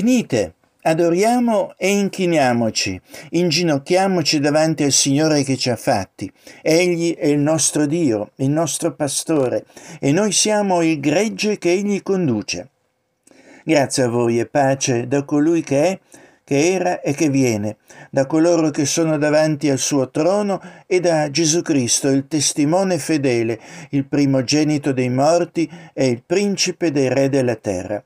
Venite, adoriamo e inchiniamoci, inginocchiamoci davanti al Signore che ci ha fatti. Egli è il nostro Dio, il nostro pastore, e noi siamo il gregge che Egli conduce. Grazie a voi e pace da colui che è, che era e che viene, da coloro che sono davanti al suo trono e da Gesù Cristo, il testimone fedele, il primogenito dei morti e il principe dei re della terra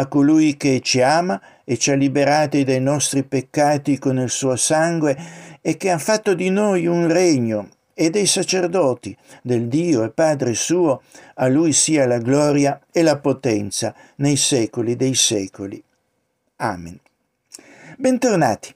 a colui che ci ama e ci ha liberati dai nostri peccati con il suo sangue e che ha fatto di noi un regno e dei sacerdoti del Dio e Padre suo, a lui sia la gloria e la potenza nei secoli dei secoli. Amen. Bentornati.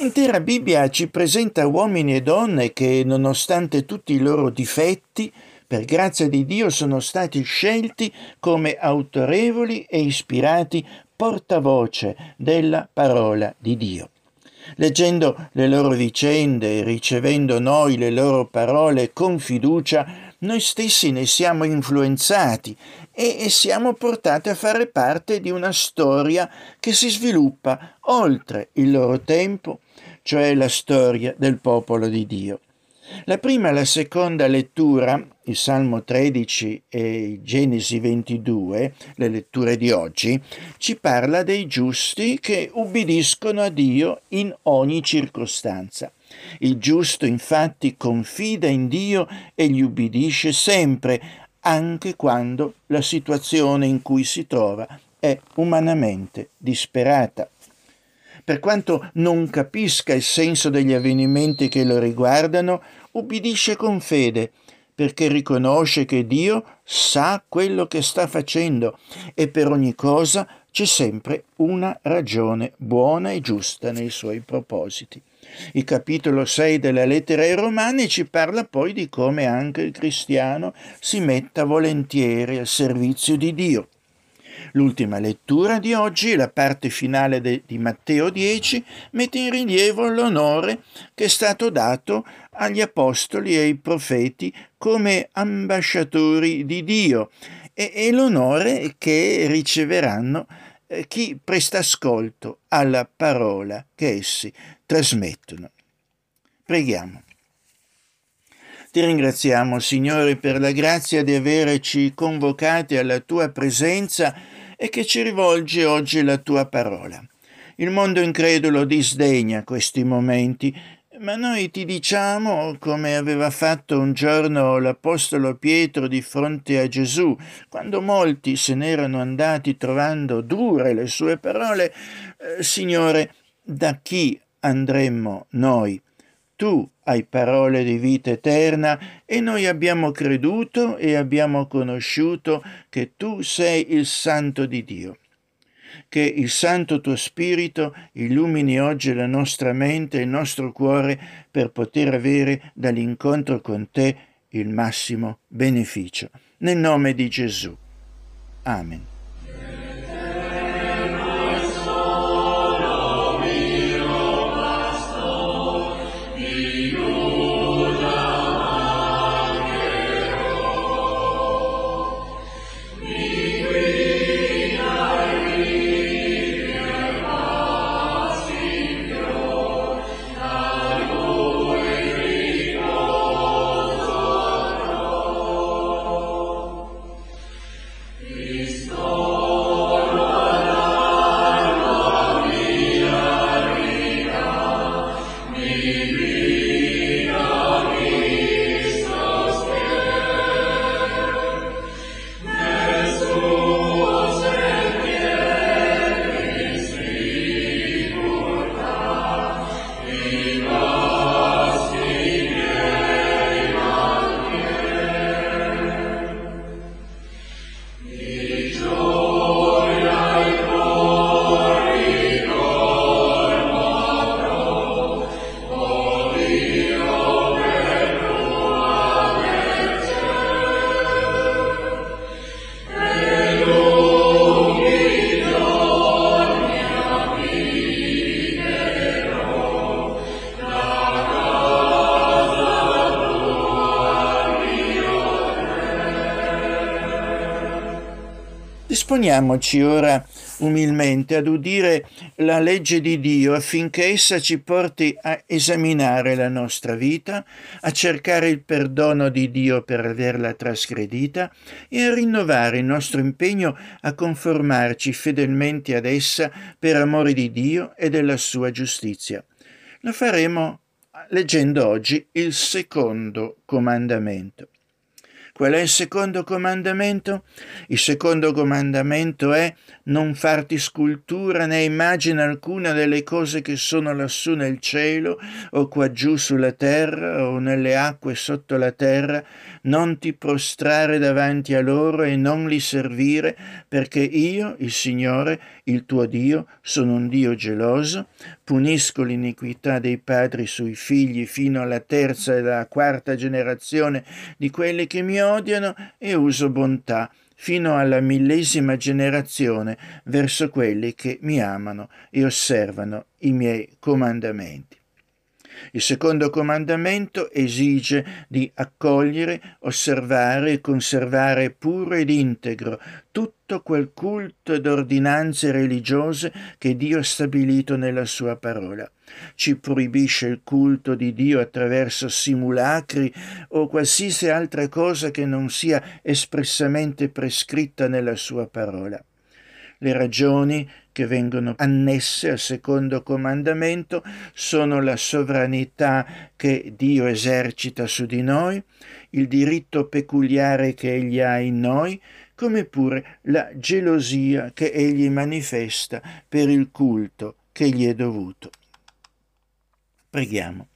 L'intera Bibbia ci presenta uomini e donne che, nonostante tutti i loro difetti, per grazia di Dio sono stati scelti come autorevoli e ispirati portavoce della parola di Dio. Leggendo le loro vicende e ricevendo noi le loro parole con fiducia, noi stessi ne siamo influenzati e siamo portati a fare parte di una storia che si sviluppa oltre il loro tempo, cioè la storia del popolo di Dio. La prima e la seconda lettura, il Salmo 13 e Genesi 22, le letture di oggi, ci parla dei giusti che ubbidiscono a Dio in ogni circostanza. Il giusto infatti confida in Dio e gli ubbidisce sempre, anche quando la situazione in cui si trova è umanamente disperata per quanto non capisca il senso degli avvenimenti che lo riguardano, ubbidisce con fede, perché riconosce che Dio sa quello che sta facendo e per ogni cosa c'è sempre una ragione buona e giusta nei suoi propositi. Il capitolo 6 della lettera ai Romani ci parla poi di come anche il cristiano si metta volentieri al servizio di Dio. L'ultima lettura di oggi, la parte finale de, di Matteo 10, mette in rilievo l'onore che è stato dato agli apostoli e ai profeti come ambasciatori di Dio e, e l'onore che riceveranno eh, chi presta ascolto alla parola che essi trasmettono. Preghiamo. Ti ringraziamo, Signore, per la grazia di averci convocati alla tua presenza e che ci rivolge oggi la tua parola. Il mondo incredulo disdegna questi momenti, ma noi ti diciamo, come aveva fatto un giorno l'Apostolo Pietro di fronte a Gesù, quando molti se n'erano andati trovando dure le sue parole, eh, Signore, da chi andremmo noi? Tu hai parole di vita eterna e noi abbiamo creduto e abbiamo conosciuto che tu sei il Santo di Dio. Che il Santo tuo Spirito illumini oggi la nostra mente e il nostro cuore per poter avere dall'incontro con te il massimo beneficio. Nel nome di Gesù. Amen. Disponiamoci ora umilmente ad udire la legge di Dio affinché essa ci porti a esaminare la nostra vita, a cercare il perdono di Dio per averla trasgredita e a rinnovare il nostro impegno a conformarci fedelmente ad essa per amore di Dio e della sua giustizia. Lo faremo leggendo oggi il secondo comandamento. Qual è il secondo comandamento? Il secondo comandamento è non farti scultura né immagine alcuna delle cose che sono lassù nel cielo o qua giù sulla terra o nelle acque sotto la terra, non ti prostrare davanti a loro e non li servire, perché io, il Signore, il tuo Dio, sono un Dio geloso, punisco l'iniquità dei padri sui figli fino alla terza e alla quarta generazione di quelli che mi odiano e uso bontà fino alla millesima generazione verso quelli che mi amano e osservano i miei comandamenti. Il secondo comandamento esige di accogliere, osservare e conservare puro ed integro tutto quel culto ed ordinanze religiose che Dio ha stabilito nella sua parola. Ci proibisce il culto di Dio attraverso simulacri o qualsiasi altra cosa che non sia espressamente prescritta nella sua parola. Le ragioni che vengono annesse al secondo comandamento sono la sovranità che Dio esercita su di noi, il diritto peculiare che Egli ha in noi, come pure la gelosia che Egli manifesta per il culto che gli è dovuto. Preghiamo.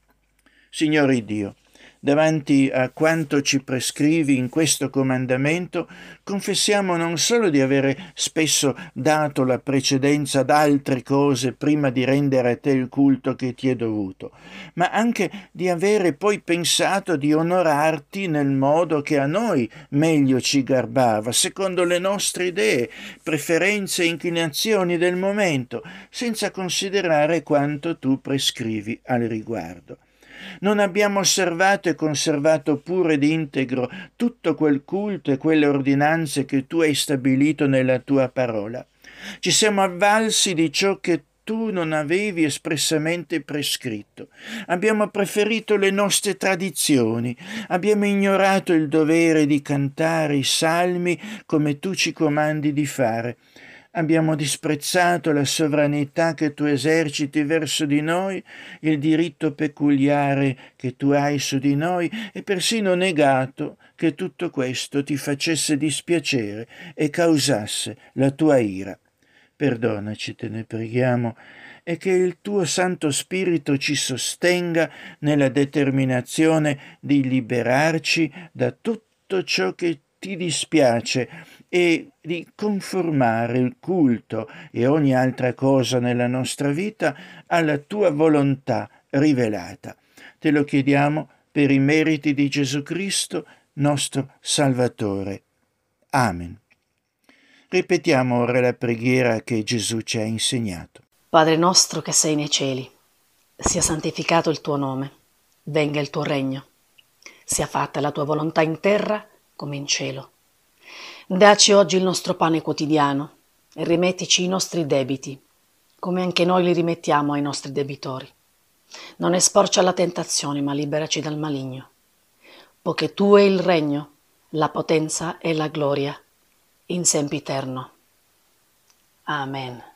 Signore Dio, davanti a quanto ci prescrivi in questo comandamento, confessiamo non solo di avere spesso dato la precedenza ad altre cose prima di rendere a te il culto che ti è dovuto, ma anche di avere poi pensato di onorarti nel modo che a noi meglio ci garbava, secondo le nostre idee, preferenze e inclinazioni del momento, senza considerare quanto tu prescrivi al riguardo non abbiamo osservato e conservato puro ed integro tutto quel culto e quelle ordinanze che tu hai stabilito nella tua parola. Ci siamo avvalsi di ciò che tu non avevi espressamente prescritto. Abbiamo preferito le nostre tradizioni, abbiamo ignorato il dovere di cantare i salmi come tu ci comandi di fare abbiamo disprezzato la sovranità che tu eserciti verso di noi, il diritto peculiare che tu hai su di noi e persino negato che tutto questo ti facesse dispiacere e causasse la tua ira. Perdonaci, te ne preghiamo, e che il tuo Santo Spirito ci sostenga nella determinazione di liberarci da tutto ciò che ti dispiace e di conformare il culto e ogni altra cosa nella nostra vita alla tua volontà rivelata. Te lo chiediamo per i meriti di Gesù Cristo, nostro Salvatore. Amen. Ripetiamo ora la preghiera che Gesù ci ha insegnato. Padre nostro che sei nei cieli, sia santificato il tuo nome, venga il tuo regno, sia fatta la tua volontà in terra come in cielo. Daci oggi il nostro pane quotidiano e rimettici i nostri debiti, come anche noi li rimettiamo ai nostri debitori. Non esporci alla tentazione, ma liberaci dal maligno. Poiché tu è il regno, la potenza e la gloria, in sempiterno. Amen.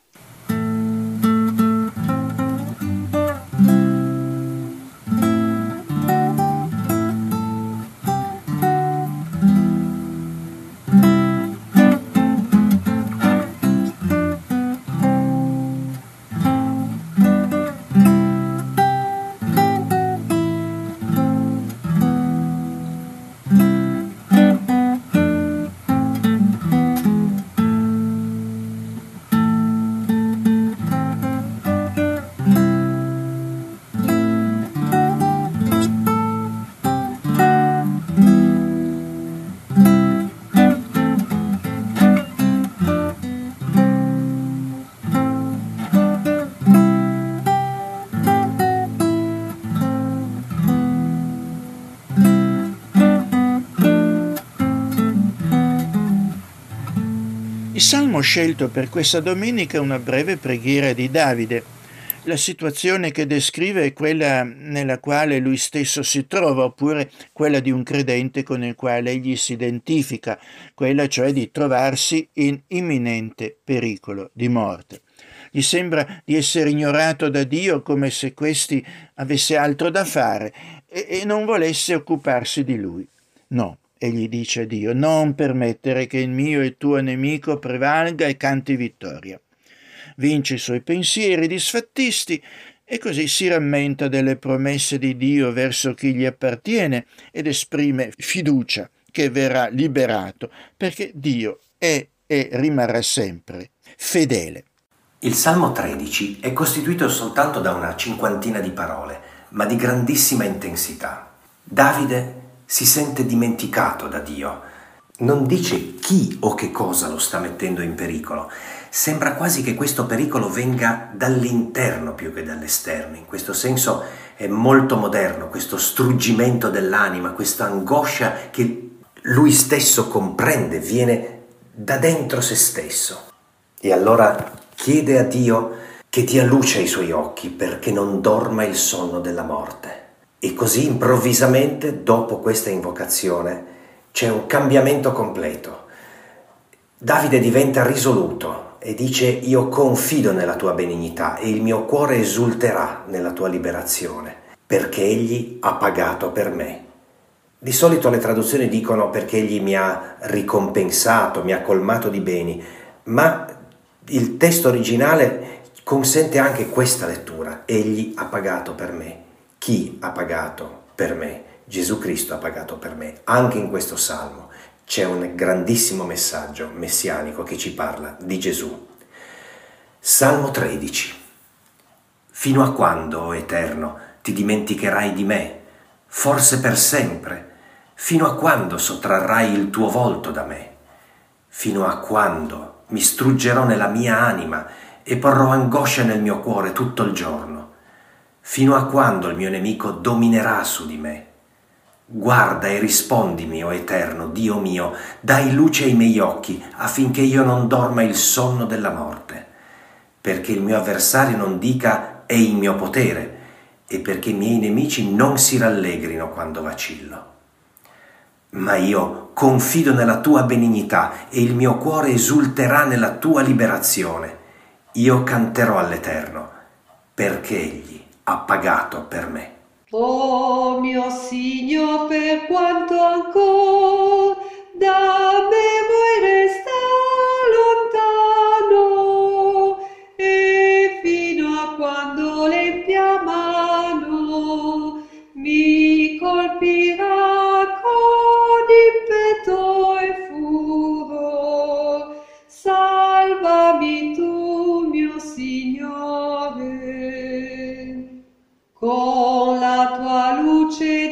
Il salmo scelto per questa domenica è una breve preghiera di Davide. La situazione che descrive è quella nella quale lui stesso si trova, oppure quella di un credente con il quale egli si identifica, quella cioè di trovarsi in imminente pericolo di morte. Gli sembra di essere ignorato da Dio come se questi avesse altro da fare e, e non volesse occuparsi di lui. No, egli dice a Dio, non permettere che il mio e tuo nemico prevalga e canti vittoria. Vince i suoi pensieri disfattisti e così si rammenta delle promesse di Dio verso chi gli appartiene ed esprime fiducia che verrà liberato, perché Dio è e rimarrà sempre fedele. Il Salmo 13 è costituito soltanto da una cinquantina di parole, ma di grandissima intensità. Davide si sente dimenticato da Dio. Non dice chi o che cosa lo sta mettendo in pericolo. Sembra quasi che questo pericolo venga dall'interno più che dall'esterno. In questo senso è molto moderno questo struggimento dell'anima, questa angoscia che lui stesso comprende, viene da dentro se stesso. E allora chiede a Dio che dia luce ai suoi occhi perché non dorma il sonno della morte. E così improvvisamente, dopo questa invocazione, c'è un cambiamento completo. Davide diventa risoluto e dice io confido nella tua benignità e il mio cuore esulterà nella tua liberazione, perché egli ha pagato per me. Di solito le traduzioni dicono perché egli mi ha ricompensato, mi ha colmato di beni, ma il testo originale consente anche questa lettura, egli ha pagato per me. Chi ha pagato per me? Gesù Cristo ha pagato per me. Anche in questo salmo c'è un grandissimo messaggio messianico che ci parla di Gesù. Salmo 13. Fino a quando, o Eterno, ti dimenticherai di me? Forse per sempre? Fino a quando sottrarrai il tuo volto da me? Fino a quando mi struggerò nella mia anima e porrò angoscia nel mio cuore tutto il giorno? Fino a quando il mio nemico dominerà su di me? Guarda e rispondimi, o Eterno, Dio mio, dai luce ai miei occhi affinché io non dorma il sonno della morte, perché il mio avversario non dica è il mio potere e perché i miei nemici non si rallegrino quando vacillo. Ma io confido nella tua benignità e il mio cuore esulterà nella tua liberazione. Io canterò all'Eterno, perché egli ha pagato per me. Oh mio Signore, per quanto ancora da me vuoi restare con la tua luce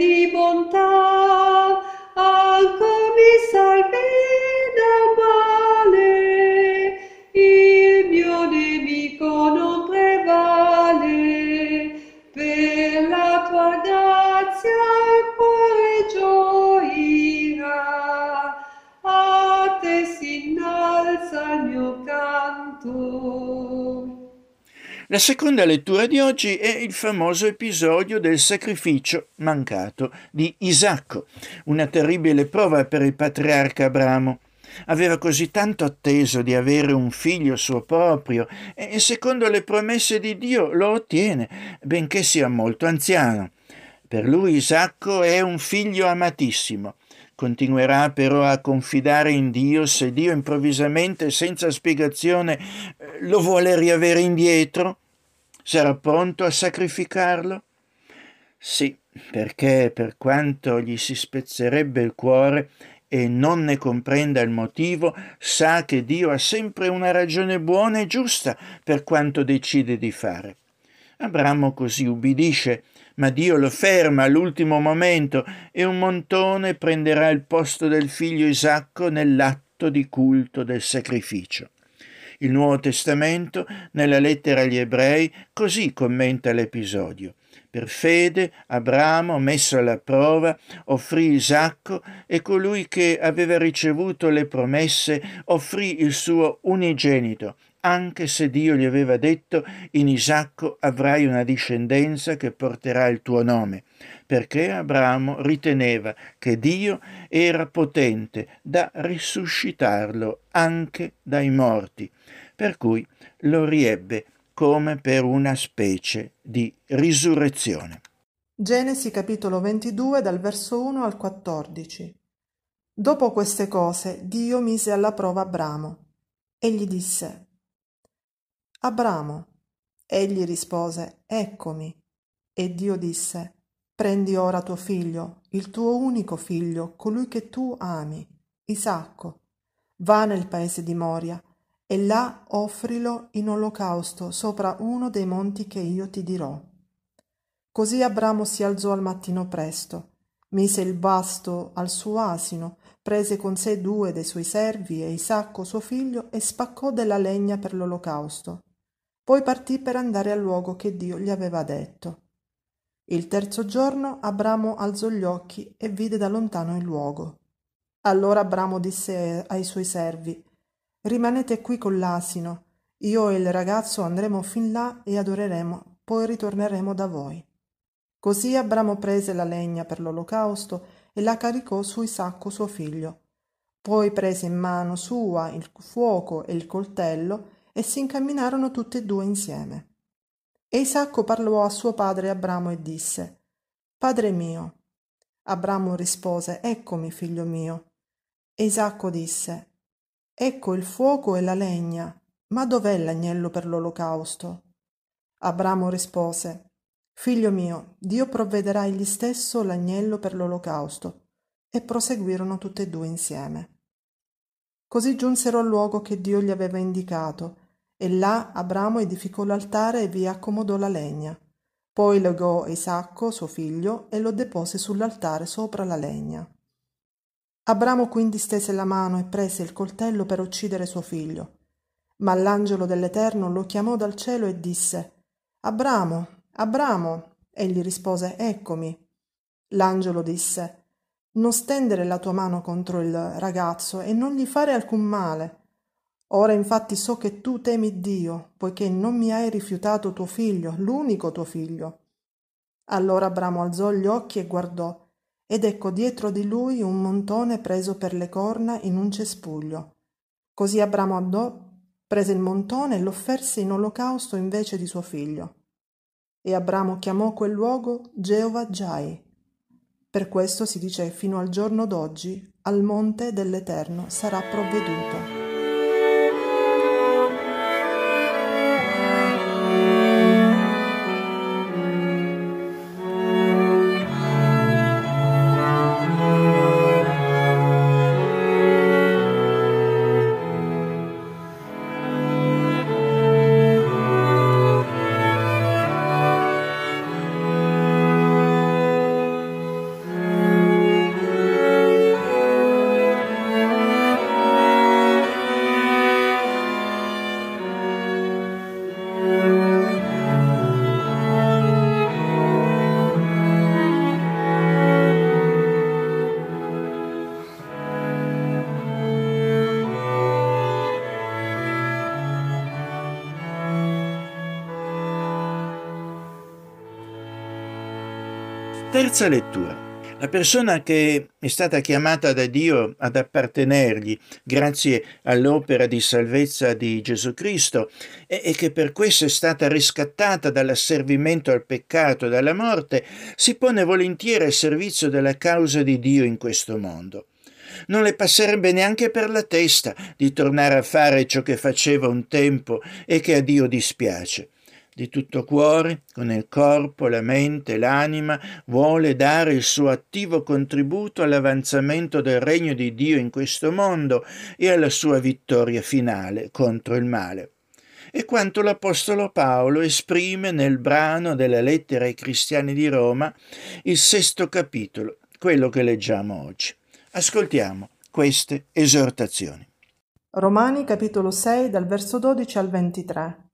La seconda lettura di oggi è il famoso episodio del sacrificio mancato di Isacco, una terribile prova per il patriarca Abramo. Aveva così tanto atteso di avere un figlio suo proprio e secondo le promesse di Dio lo ottiene, benché sia molto anziano. Per lui Isacco è un figlio amatissimo. Continuerà però a confidare in Dio se Dio improvvisamente, senza spiegazione, lo vuole riavere indietro? Sarà pronto a sacrificarlo? Sì, perché per quanto gli si spezzerebbe il cuore e non ne comprenda il motivo, sa che Dio ha sempre una ragione buona e giusta per quanto decide di fare. Abramo così ubbidisce, ma Dio lo ferma all'ultimo momento e un montone prenderà il posto del figlio Isacco nell'atto di culto del sacrificio. Il Nuovo Testamento, nella lettera agli ebrei, così commenta l'episodio. Per fede Abramo, messo alla prova, offrì Isacco e colui che aveva ricevuto le promesse offrì il suo unigenito, anche se Dio gli aveva detto in Isacco avrai una discendenza che porterà il tuo nome, perché Abramo riteneva che Dio era potente da risuscitarlo anche dai morti, per cui lo riebbe come per una specie di risurrezione. Genesi capitolo 22 dal verso 1 al 14. Dopo queste cose Dio mise alla prova Abramo e gli disse Abramo. Egli rispose Eccomi. E Dio disse Prendi ora tuo figlio, il tuo unico figlio, colui che tu ami, Isacco. Va nel paese di Moria e là offrilo in olocausto sopra uno dei monti che io ti dirò. Così Abramo si alzò al mattino presto, mise il basto al suo asino, prese con sé due dei suoi servi e Isacco suo figlio e spaccò della legna per l'olocausto. Poi partì per andare al luogo che Dio gli aveva detto. Il terzo giorno Abramo alzò gli occhi e vide da lontano il luogo. Allora Abramo disse ai suoi servi Rimanete qui con l'asino, io e il ragazzo andremo fin là e adoreremo, poi ritorneremo da voi. Così Abramo prese la legna per l'olocausto e la caricò su Isacco suo figlio. Poi prese in mano sua il fuoco e il coltello e si incamminarono tutti e due insieme. E Isacco parlò a suo padre Abramo e disse, Padre mio. Abramo rispose, Eccomi, figlio mio. E Isacco disse, Ecco il fuoco e la legna, ma dov'è l'agnello per l'olocausto? Abramo rispose, Figlio mio, Dio provvederà egli stesso l'agnello per l'olocausto. E proseguirono tutte e due insieme. Così giunsero al luogo che Dio gli aveva indicato, e là Abramo edificò l'altare e vi accomodò la legna. Poi legò Isacco, suo figlio, e lo depose sull'altare sopra la legna. Abramo quindi stese la mano e prese il coltello per uccidere suo figlio. Ma l'angelo dell'Eterno lo chiamò dal cielo e disse Abramo, Abramo. Egli rispose Eccomi. L'angelo disse Non stendere la tua mano contro il ragazzo e non gli fare alcun male. Ora infatti so che tu temi Dio, poiché non mi hai rifiutato tuo figlio, l'unico tuo figlio. Allora Abramo alzò gli occhi e guardò ed ecco dietro di lui un montone preso per le corna in un cespuglio. Così Abramo andò, prese il montone e l'offerse in olocausto invece di suo figlio. E Abramo chiamò quel luogo Geova Jai. Per questo si dice fino al giorno d'oggi al monte dell'Eterno sarà provveduto. Terza lettura. La persona che è stata chiamata da Dio ad appartenergli grazie all'opera di salvezza di Gesù Cristo e, che per questo è stata riscattata dall'asservimento al peccato dalla morte, si pone volentieri al servizio della causa di Dio in questo mondo. Non le passerebbe neanche per la testa di tornare a fare ciò che faceva un tempo e che a Dio dispiace di tutto cuore, con il corpo, la mente, l'anima, vuole dare il suo attivo contributo all'avanzamento del regno di Dio in questo mondo e alla sua vittoria finale contro il male. E quanto l'Apostolo Paolo esprime nel brano della lettera ai cristiani di Roma, il sesto capitolo, quello che leggiamo oggi. Ascoltiamo queste esortazioni. Romani capitolo 6 dal verso 12 al 23.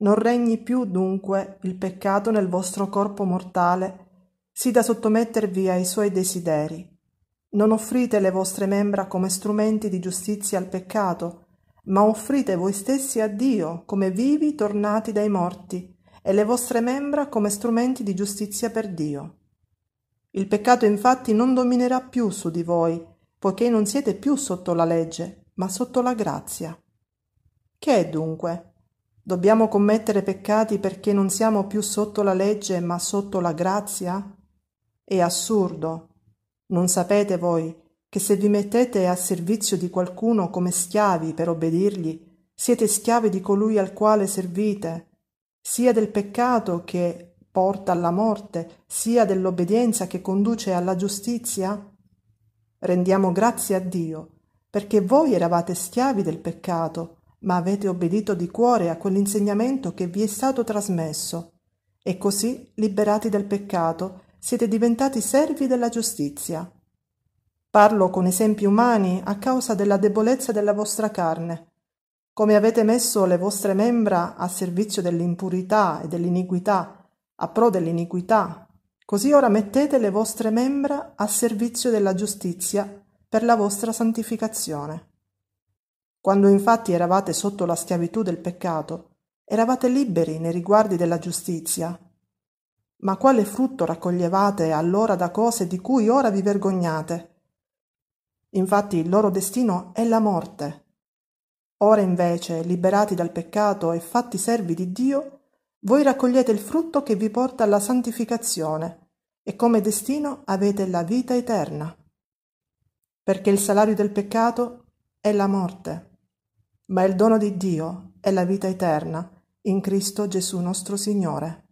Non regni più dunque il peccato nel vostro corpo mortale, sì da sottomettervi ai suoi desideri. Non offrite le vostre membra come strumenti di giustizia al peccato, ma offrite voi stessi a Dio come vivi tornati dai morti, e le vostre membra come strumenti di giustizia per Dio. Il peccato infatti non dominerà più su di voi, poiché non siete più sotto la legge, ma sotto la grazia. Che è dunque? Dobbiamo commettere peccati perché non siamo più sotto la legge ma sotto la grazia? È assurdo. Non sapete voi che se vi mettete a servizio di qualcuno come schiavi per obbedirgli, siete schiavi di colui al quale servite, sia del peccato che porta alla morte, sia dell'obbedienza che conduce alla giustizia? Rendiamo grazie a Dio, perché voi eravate schiavi del peccato, ma avete obbedito di cuore a quell'insegnamento che vi è stato trasmesso, e così, liberati dal peccato, siete diventati servi della giustizia. Parlo con esempi umani a causa della debolezza della vostra carne. Come avete messo le vostre membra a servizio dell'impurità e dell'iniquità, a pro dell'iniquità, così ora mettete le vostre membra a servizio della giustizia per la vostra santificazione. Quando infatti eravate sotto la schiavitù del peccato, eravate liberi nei riguardi della giustizia. Ma quale frutto raccoglievate allora da cose di cui ora vi vergognate? Infatti il loro destino è la morte. Ora invece, liberati dal peccato e fatti servi di Dio, voi raccogliete il frutto che vi porta alla santificazione e come destino avete la vita eterna. Perché il salario del peccato è la morte ma il dono di Dio è la vita eterna in Cristo Gesù nostro Signore.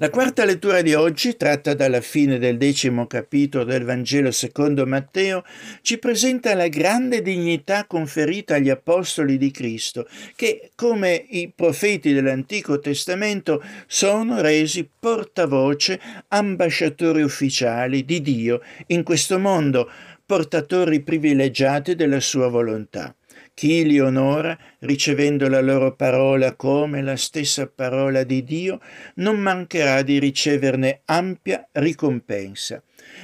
La quarta lettura di oggi, tratta dalla fine del decimo capitolo del Vangelo secondo Matteo, ci presenta la grande dignità conferita agli apostoli di Cristo, che, come i profeti dell'Antico Testamento, sono resi portavoce, ambasciatori ufficiali di Dio in questo mondo, portatori privilegiati della sua volontà. Chi li onora, ricevendo la loro parola come la stessa parola di Dio, non mancherà di riceverne ampia ricompensa.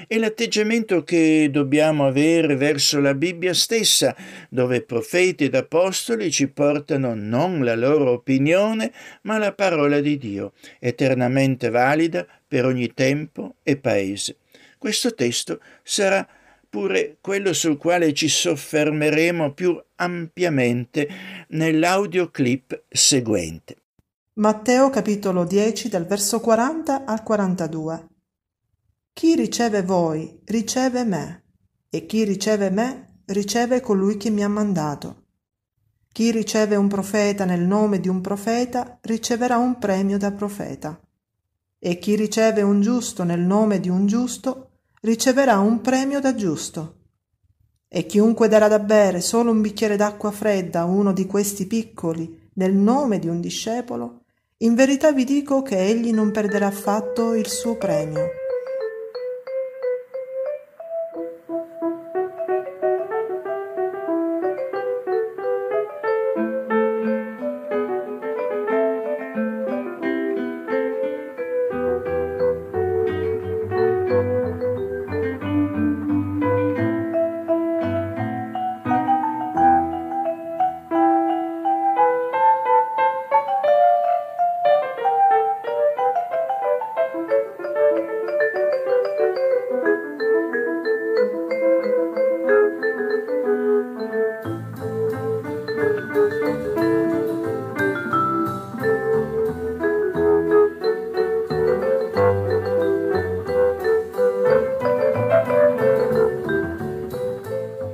È l'atteggiamento che dobbiamo avere verso la Bibbia stessa, dove profeti ed apostoli ci portano non la loro opinione, ma la parola di Dio, eternamente valida per ogni tempo e paese. Questo testo sarà pure quello sul quale ci soffermeremo più ampiamente nell'audioclip seguente. Matteo capitolo 10 dal verso 40 al 42. Chi riceve voi riceve me, e chi riceve me riceve colui che mi ha mandato. Chi riceve un profeta nel nome di un profeta riceverà un premio da profeta. E chi riceve un giusto nel nome di un giusto riceverà un premio da giusto. E chiunque darà da bere solo un bicchiere d'acqua fredda a uno di questi piccoli nel nome di un discepolo, in verità vi dico che egli non perderà affatto il suo premio.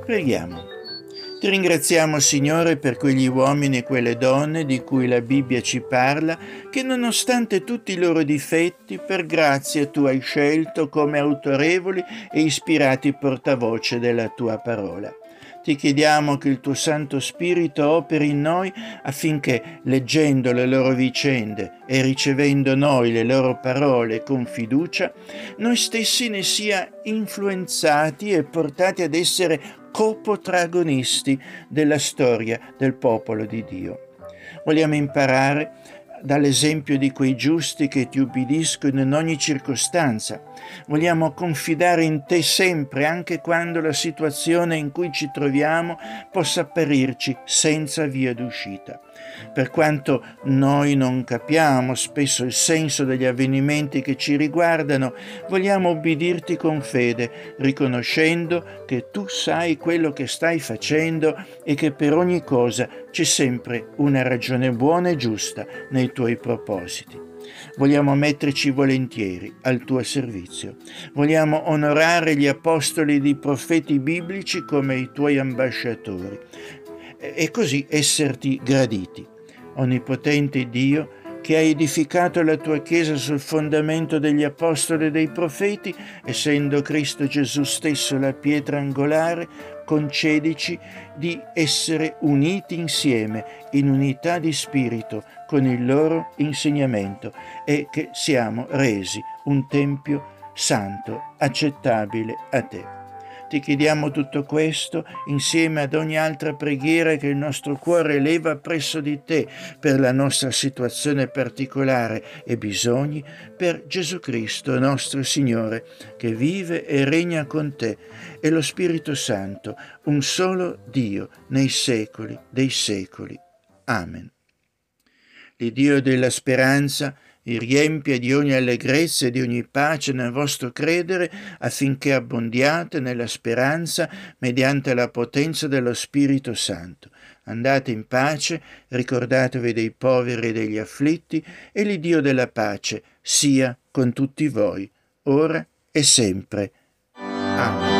Preghiamo. Ti ringraziamo Signore per quegli uomini e quelle donne di cui la Bibbia ci parla, che nonostante tutti i loro difetti, per grazia tu hai scelto come autorevoli e ispirati portavoce della tua parola. Ti chiediamo che il tuo Santo Spirito operi in noi affinché, leggendo le loro vicende e ricevendo noi le loro parole con fiducia, noi stessi ne sia influenzati e portati ad essere coprotagonisti della storia del popolo di Dio. Vogliamo imparare dall'esempio di quei giusti che ti ubbidiscono in ogni circostanza. Vogliamo confidare in te sempre, anche quando la situazione in cui ci troviamo possa apparirci senza via d'uscita. Per quanto noi non capiamo spesso il senso degli avvenimenti che ci riguardano, vogliamo ubbidirti con fede, riconoscendo che tu sai quello che stai facendo e che per ogni cosa c'è sempre una ragione buona e giusta nei tuoi propositi. Vogliamo metterci volentieri al tuo servizio. Vogliamo onorare gli apostoli e i profeti biblici come i tuoi ambasciatori e così esserti graditi. Onnipotente Dio, che hai edificato la tua Chiesa sul fondamento degli apostoli e dei profeti, essendo Cristo Gesù stesso la pietra angolare, concedici di essere uniti insieme in unità di spirito con il loro insegnamento e che siamo resi un Tempio santo, accettabile a te. Ti chiediamo tutto questo insieme ad ogni altra preghiera che il nostro cuore eleva presso di te per la nostra situazione particolare e bisogni, per Gesù Cristo nostro Signore, che vive e regna con te, e lo Spirito Santo, un solo Dio nei secoli dei secoli. Amen. L'Iddio della speranza, vi riempia di ogni allegrezza e di ogni pace nel vostro credere, affinché abbondiate nella speranza mediante la potenza dello Spirito Santo. Andate in pace, ricordatevi dei poveri e degli afflitti, e l'Iddio della pace sia con tutti voi, ora e sempre. Amen.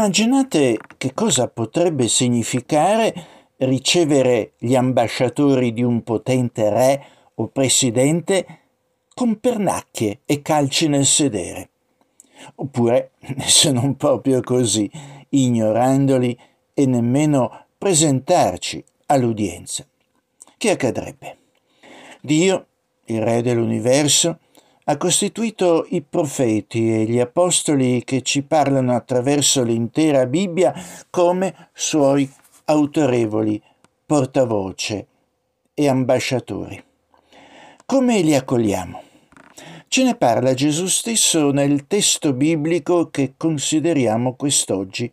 Immaginate che cosa potrebbe significare ricevere gli ambasciatori di un potente re o presidente con pernacchie e calci nel sedere. Oppure, se non proprio così, ignorandoli e nemmeno presentarci all'udienza. Che accadrebbe? Dio, il Re dell'universo, ha costituito i profeti e gli apostoli che ci parlano attraverso l'intera Bibbia come suoi autorevoli portavoce e ambasciatori. Come li accogliamo? Ce ne parla Gesù stesso nel testo biblico che consideriamo quest'oggi,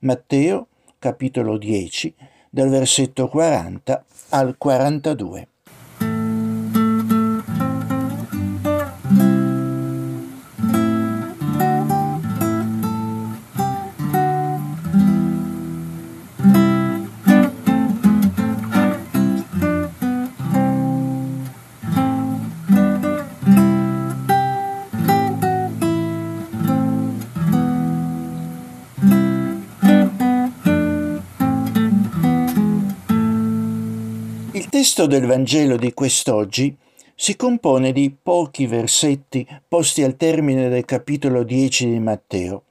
Matteo capitolo 10, dal versetto 40 al 42. Testo del Vangelo di quest'oggi si compone di pochi versetti posti al termine del capitolo 10 di Matteo.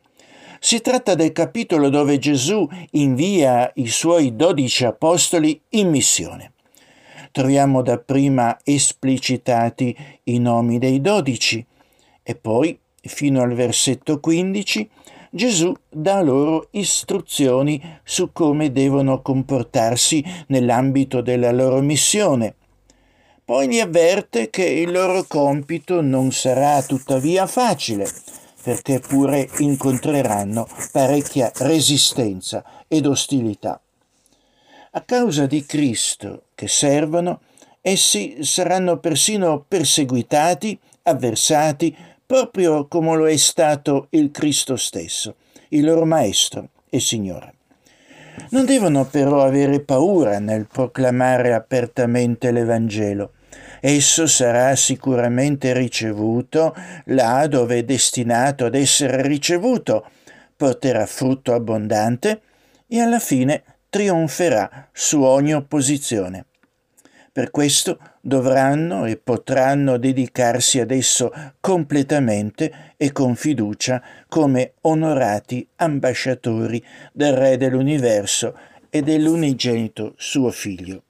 Si tratta del capitolo dove Gesù invia i suoi dodici apostoli in missione. Troviamo dapprima esplicitati i nomi dei dodici e poi, fino al versetto 15, Gesù dà loro istruzioni su come devono comportarsi nell'ambito della loro missione. Poi li avverte che il loro compito non sarà tuttavia facile, perché pure incontreranno parecchia resistenza ed ostilità. A causa di Cristo che servono, essi saranno persino perseguitati, avversati, proprio come lo è stato il Cristo stesso, il loro Maestro e Signore. Non devono però avere paura nel proclamare apertamente l'Evangelo. Esso sarà sicuramente ricevuto là dove è destinato ad essere ricevuto, porterà frutto abbondante e alla fine trionferà su ogni opposizione. Per questo dovranno e potranno dedicarsi ad esso completamente e con fiducia come onorati ambasciatori del Re dell'universo e dell'unigenito suo Figlio.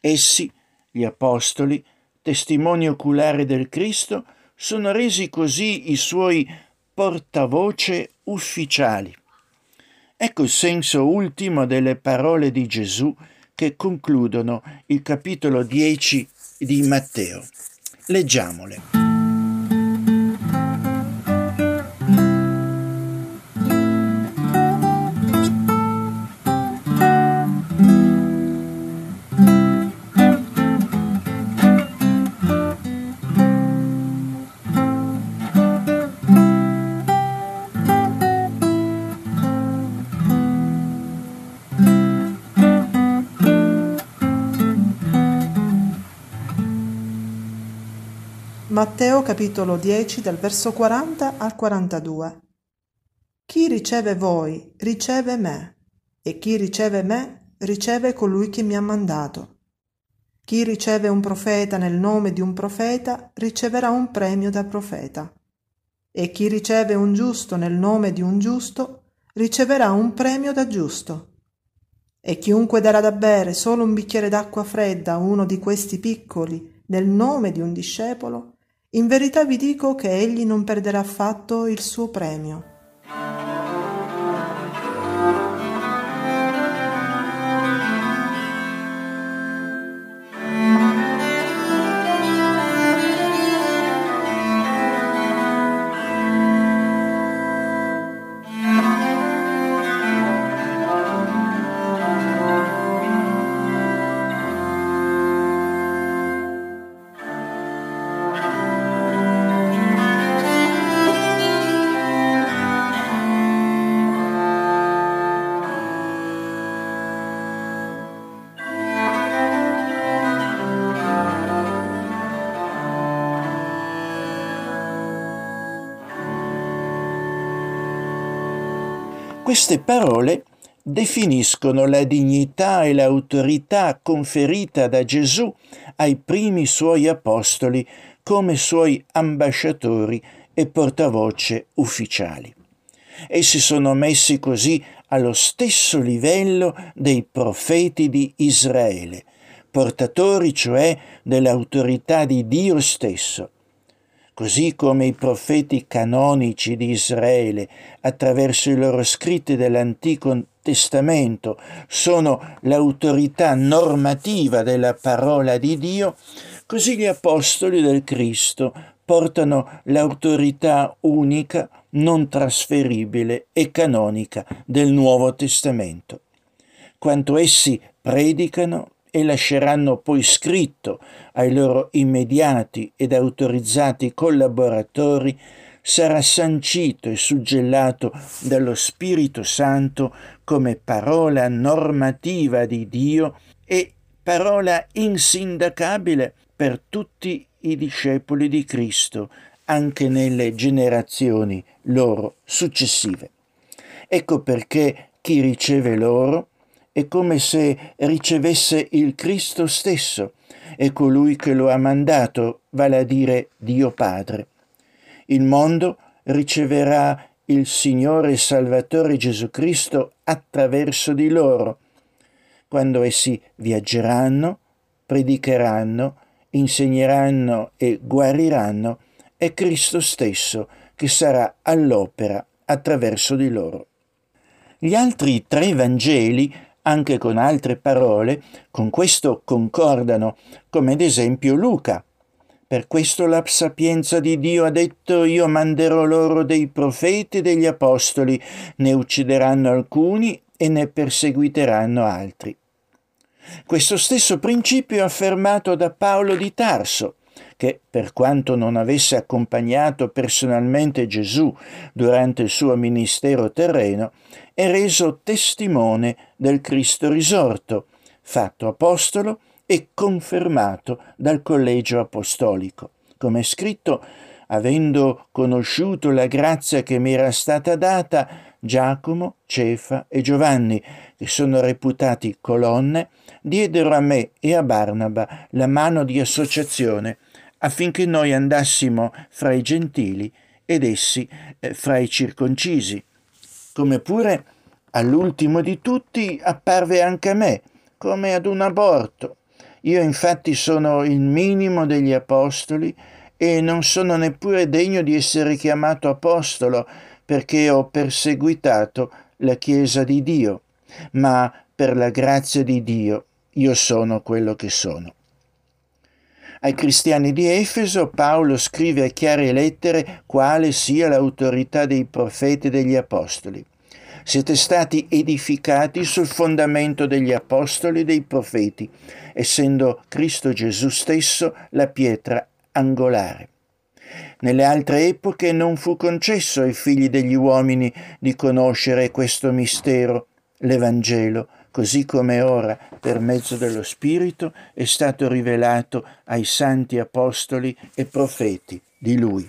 Essi, gli Apostoli, testimoni oculari del Cristo, sono resi così i suoi portavoce ufficiali. Ecco il senso ultimo delle parole di Gesù che concludono il capitolo 10 di Matteo. Leggiamole. Matteo capitolo 10 dal verso 40 al 42. Chi riceve voi riceve me, e chi riceve me riceve colui che mi ha mandato. Chi riceve un profeta nel nome di un profeta riceverà un premio da profeta. E chi riceve un giusto nel nome di un giusto riceverà un premio da giusto. E chiunque darà da bere solo un bicchiere d'acqua fredda a uno di questi piccoli nel nome di un discepolo, in verità vi dico che egli non perderà affatto il suo premio. Queste parole definiscono la dignità e l'autorità conferita da Gesù ai primi suoi apostoli come suoi ambasciatori e portavoce ufficiali. Essi sono messi così allo stesso livello dei profeti di Israele, portatori cioè dell'autorità di Dio stesso, così come i profeti canonici di Israele, attraverso i loro scritti dell'Antico Testamento, sono l'autorità normativa della parola di Dio, così gli apostoli del Cristo portano l'autorità unica, non trasferibile e canonica del Nuovo Testamento. Quanto essi predicano e lasceranno poi scritto ai loro immediati ed autorizzati collaboratori sarà sancito e suggellato dallo Spirito Santo come parola normativa di Dio e parola insindacabile per tutti i discepoli di Cristo, anche nelle generazioni loro successive. Ecco perché chi riceve loro è come se ricevesse il Cristo stesso e colui che lo ha mandato, vale a dire Dio Padre. Il mondo riceverà il Signore e Salvatore Gesù Cristo attraverso di loro. Quando essi viaggeranno, predicheranno, insegneranno e guariranno, è Cristo stesso che sarà all'opera attraverso di loro. Gli altri tre Vangeli anche con altre parole, con questo concordano, come ad esempio Luca. Per questo la sapienza di Dio ha detto io manderò loro dei profeti e degli apostoli, ne uccideranno alcuni e ne perseguiteranno altri. Questo stesso principio è affermato da Paolo di Tarso, che, per quanto non avesse accompagnato personalmente Gesù durante il suo ministero terreno, è reso testimone del Cristo risorto, fatto apostolo e confermato dal collegio apostolico. Come è scritto, avendo conosciuto la grazia che mi era stata data, Giacomo, Cefa e Giovanni, che sono reputati colonne, diedero a me e a Barnaba la mano di associazione affinché noi andassimo fra i gentili ed essi eh, fra i circoncisi. Come pure all'ultimo di tutti apparve anche a me, come ad un aborto. Io infatti sono il minimo degli apostoli e non sono neppure degno di essere chiamato apostolo perché ho perseguitato la Chiesa di Dio, ma per la grazia di Dio io sono quello che sono. Ai cristiani di Efeso Paolo scrive a chiare lettere quale sia l'autorità dei profeti e degli apostoli. Siete stati edificati sul fondamento degli apostoli e dei profeti, essendo Cristo Gesù stesso la pietra angolare. Nelle altre epoche non fu concesso ai figli degli uomini di conoscere questo mistero, l'Evangelo, così come ora per mezzo dello Spirito è stato rivelato ai santi apostoli e profeti di Lui.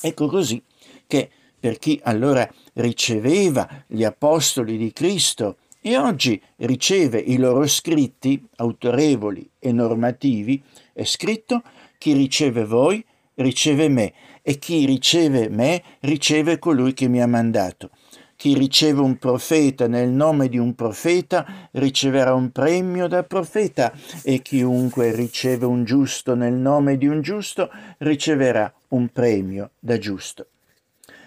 Ecco così che per chi allora riceveva gli apostoli di Cristo e oggi riceve i loro scritti autorevoli e normativi, è scritto chi riceve voi riceve me e chi riceve me riceve colui che mi ha mandato. Chi riceve un profeta nel nome di un profeta riceverà un premio da profeta e chiunque riceve un giusto nel nome di un giusto riceverà un premio da giusto.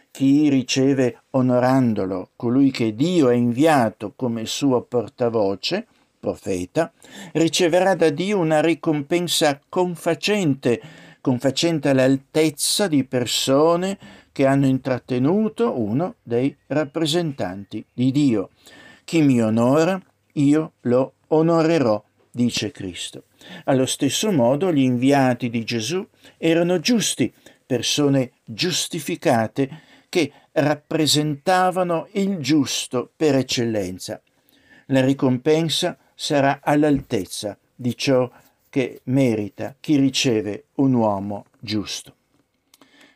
Chi riceve onorandolo colui che Dio ha inviato come suo portavoce, profeta, riceverà da Dio una ricompensa confacente, confacente all'altezza di persone che hanno intrattenuto uno dei rappresentanti di Dio. Chi mi onora, io lo onorerò, dice Cristo. Allo stesso modo gli inviati di Gesù erano giusti, persone giustificate che rappresentavano il giusto per eccellenza. La ricompensa sarà all'altezza di ciò che merita chi riceve un uomo giusto.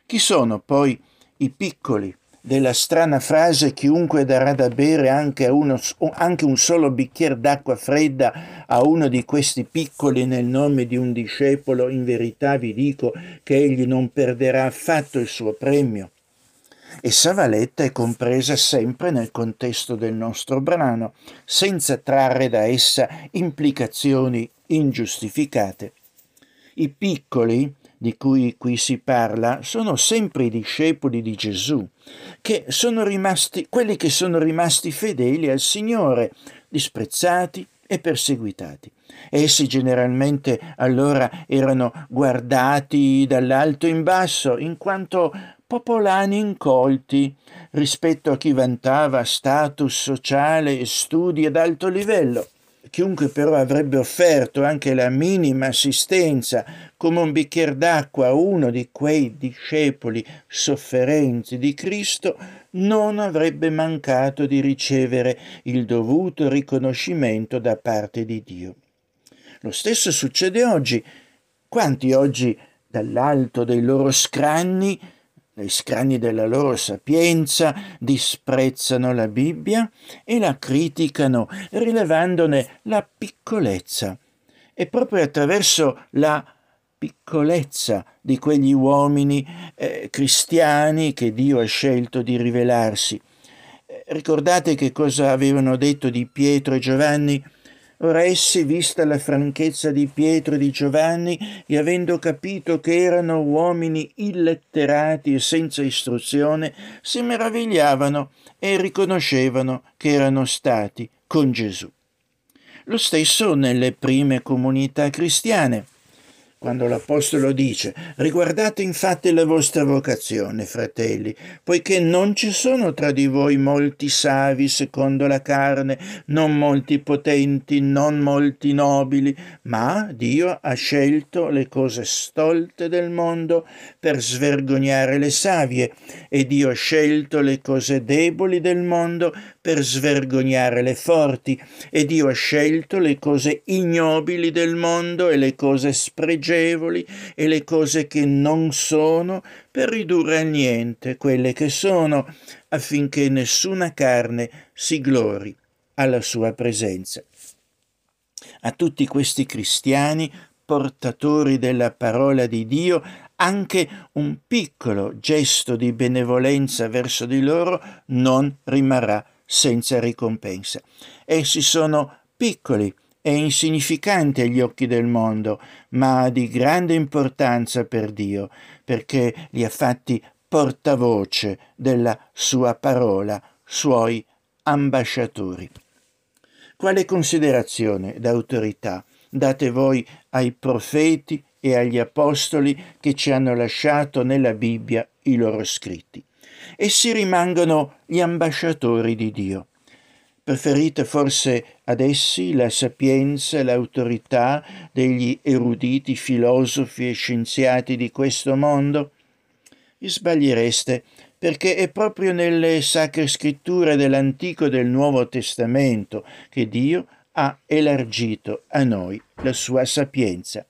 Chi sono poi i piccoli, della strana frase chiunque darà da bere anche, uno, anche un solo bicchiere d'acqua fredda a uno di questi piccoli nel nome di un discepolo, in verità vi dico che egli non perderà affatto il suo premio. Essa valetta è compresa sempre nel contesto del nostro brano, senza trarre da essa implicazioni ingiustificate. I piccoli, di cui qui si parla sono sempre i discepoli di Gesù, che sono rimasti, quelli che sono rimasti fedeli al Signore, disprezzati e perseguitati. Essi generalmente allora erano guardati dall'alto in basso, in quanto popolani incolti rispetto a chi vantava status sociale e studi ad alto livello. Chiunque però avrebbe offerto anche la minima assistenza come un bicchiere d'acqua a uno di quei discepoli sofferenti di Cristo, non avrebbe mancato di ricevere il dovuto riconoscimento da parte di Dio. Lo stesso succede oggi. Quanti oggi dall'alto dei loro scranni dai scranni della loro sapienza, disprezzano la Bibbia e la criticano, rilevandone la piccolezza. E proprio attraverso la piccolezza di quegli uomini eh, cristiani che Dio ha scelto di rivelarsi. Eh, ricordate che cosa avevano detto di Pietro e Giovanni? Ora essi, vista la franchezza di Pietro e di Giovanni, e avendo capito che erano uomini illetterati e senza istruzione, si meravigliavano e riconoscevano che erano stati con Gesù. Lo stesso nelle prime comunità cristiane quando l'Apostolo dice riguardate infatti la vostra vocazione, fratelli, poiché non ci sono tra di voi molti savi secondo la carne, non molti potenti, non molti nobili, ma Dio ha scelto le cose stolte del mondo per svergognare le savie, e Dio ha scelto le cose deboli del mondo per svergognare le forti, e Dio ha scelto le cose ignobili del mondo e le cose spregevoli e le cose che non sono per ridurre a niente quelle che sono, affinché nessuna carne si glori alla sua presenza. A tutti questi cristiani portatori della parola di Dio, anche un piccolo gesto di benevolenza verso di loro non rimarrà senza ricompensa. Essi sono piccoli e insignificanti agli occhi del mondo, ma di grande importanza per Dio, perché li ha fatti portavoce della sua parola, suoi ambasciatori. Quale considerazione d'autorità date voi ai profeti e agli apostoli che ci hanno lasciato nella Bibbia i loro scritti? Essi rimangono gli ambasciatori di Dio. Preferite forse ad essi la sapienza e l'autorità degli eruditi filosofi e scienziati di questo mondo? Vi sbagliereste perché è proprio nelle sacre scritture dell'Antico e del Nuovo Testamento che Dio ha elargito a noi la sua sapienza.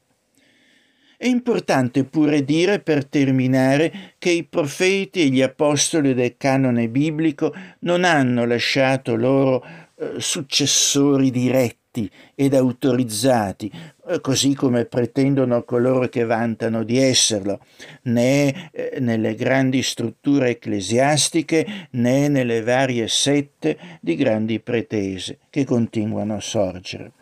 È importante pure dire per terminare che i profeti e gli apostoli del canone biblico non hanno lasciato loro eh, successori diretti ed autorizzati, eh, così come pretendono coloro che vantano di esserlo, né eh, nelle grandi strutture ecclesiastiche né nelle varie sette di grandi pretese che continuano a sorgere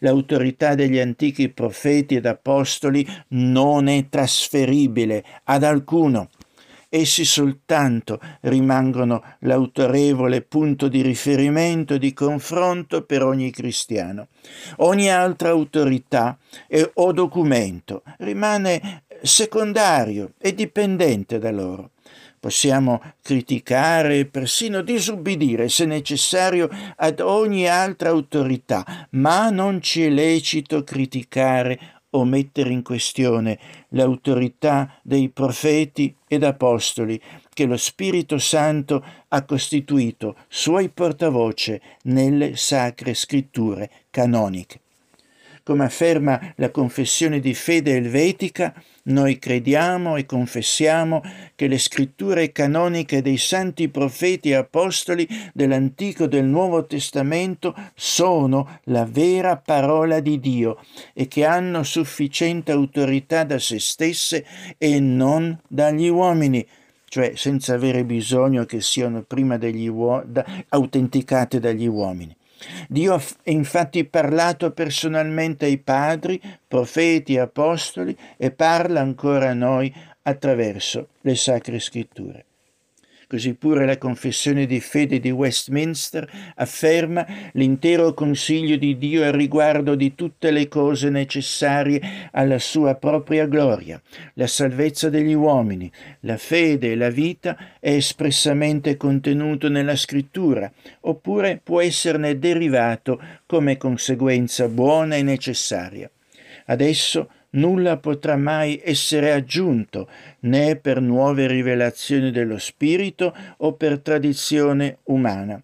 l'autorità degli antichi profeti ed apostoli non è trasferibile ad alcuno. Essi soltanto rimangono l'autorevole punto di riferimento e di confronto per ogni cristiano. Ogni altra autorità o documento rimane secondario e dipendente da loro. Possiamo criticare e persino disubbidire, se necessario, ad ogni altra autorità, ma non ci è lecito criticare o mettere in questione l'autorità dei profeti ed apostoli che lo Spirito Santo ha costituito suoi portavoce nelle sacre scritture canoniche. Come afferma la confessione di fede elvetica, noi crediamo e confessiamo che le scritture canoniche dei santi profeti e apostoli dell'Antico e del Nuovo Testamento sono la vera parola di Dio e che hanno sufficiente autorità da se stesse e non dagli uomini cioè senza avere bisogno che siano prima degli uo- da, autenticate dagli uomini. Dio ha infatti parlato personalmente ai padri, profeti apostoli e parla ancora a noi attraverso le sacre scritture. Così pure la confessione di fede di Westminster afferma l'intero consiglio di Dio al riguardo di tutte le cose necessarie alla sua propria gloria. La salvezza degli uomini, la fede e la vita è espressamente contenuto nella scrittura, oppure può esserne derivato come conseguenza buona e necessaria. Adesso nulla potrà mai essere aggiunto, né per nuove rivelazioni dello Spirito o per tradizione umana.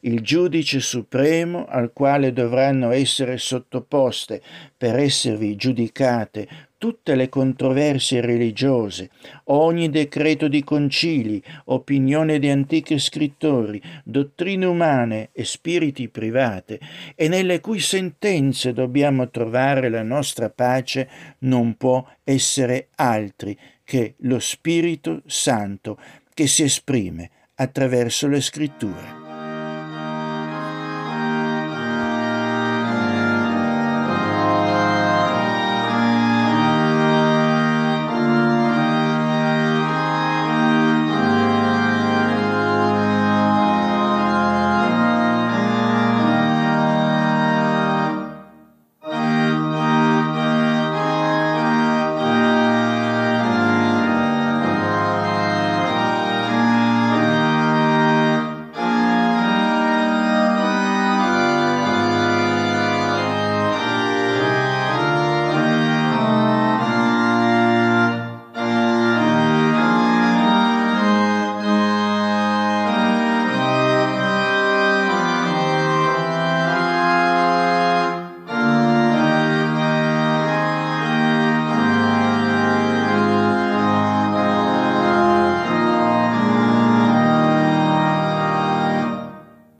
Il giudice supremo al quale dovranno essere sottoposte per esservi giudicate tutte le controversie religiose, ogni decreto di concili, opinione di antichi scrittori, dottrine umane e spiriti private, e nelle cui sentenze dobbiamo trovare la nostra pace, non può essere altri che lo Spirito Santo che si esprime attraverso le scritture.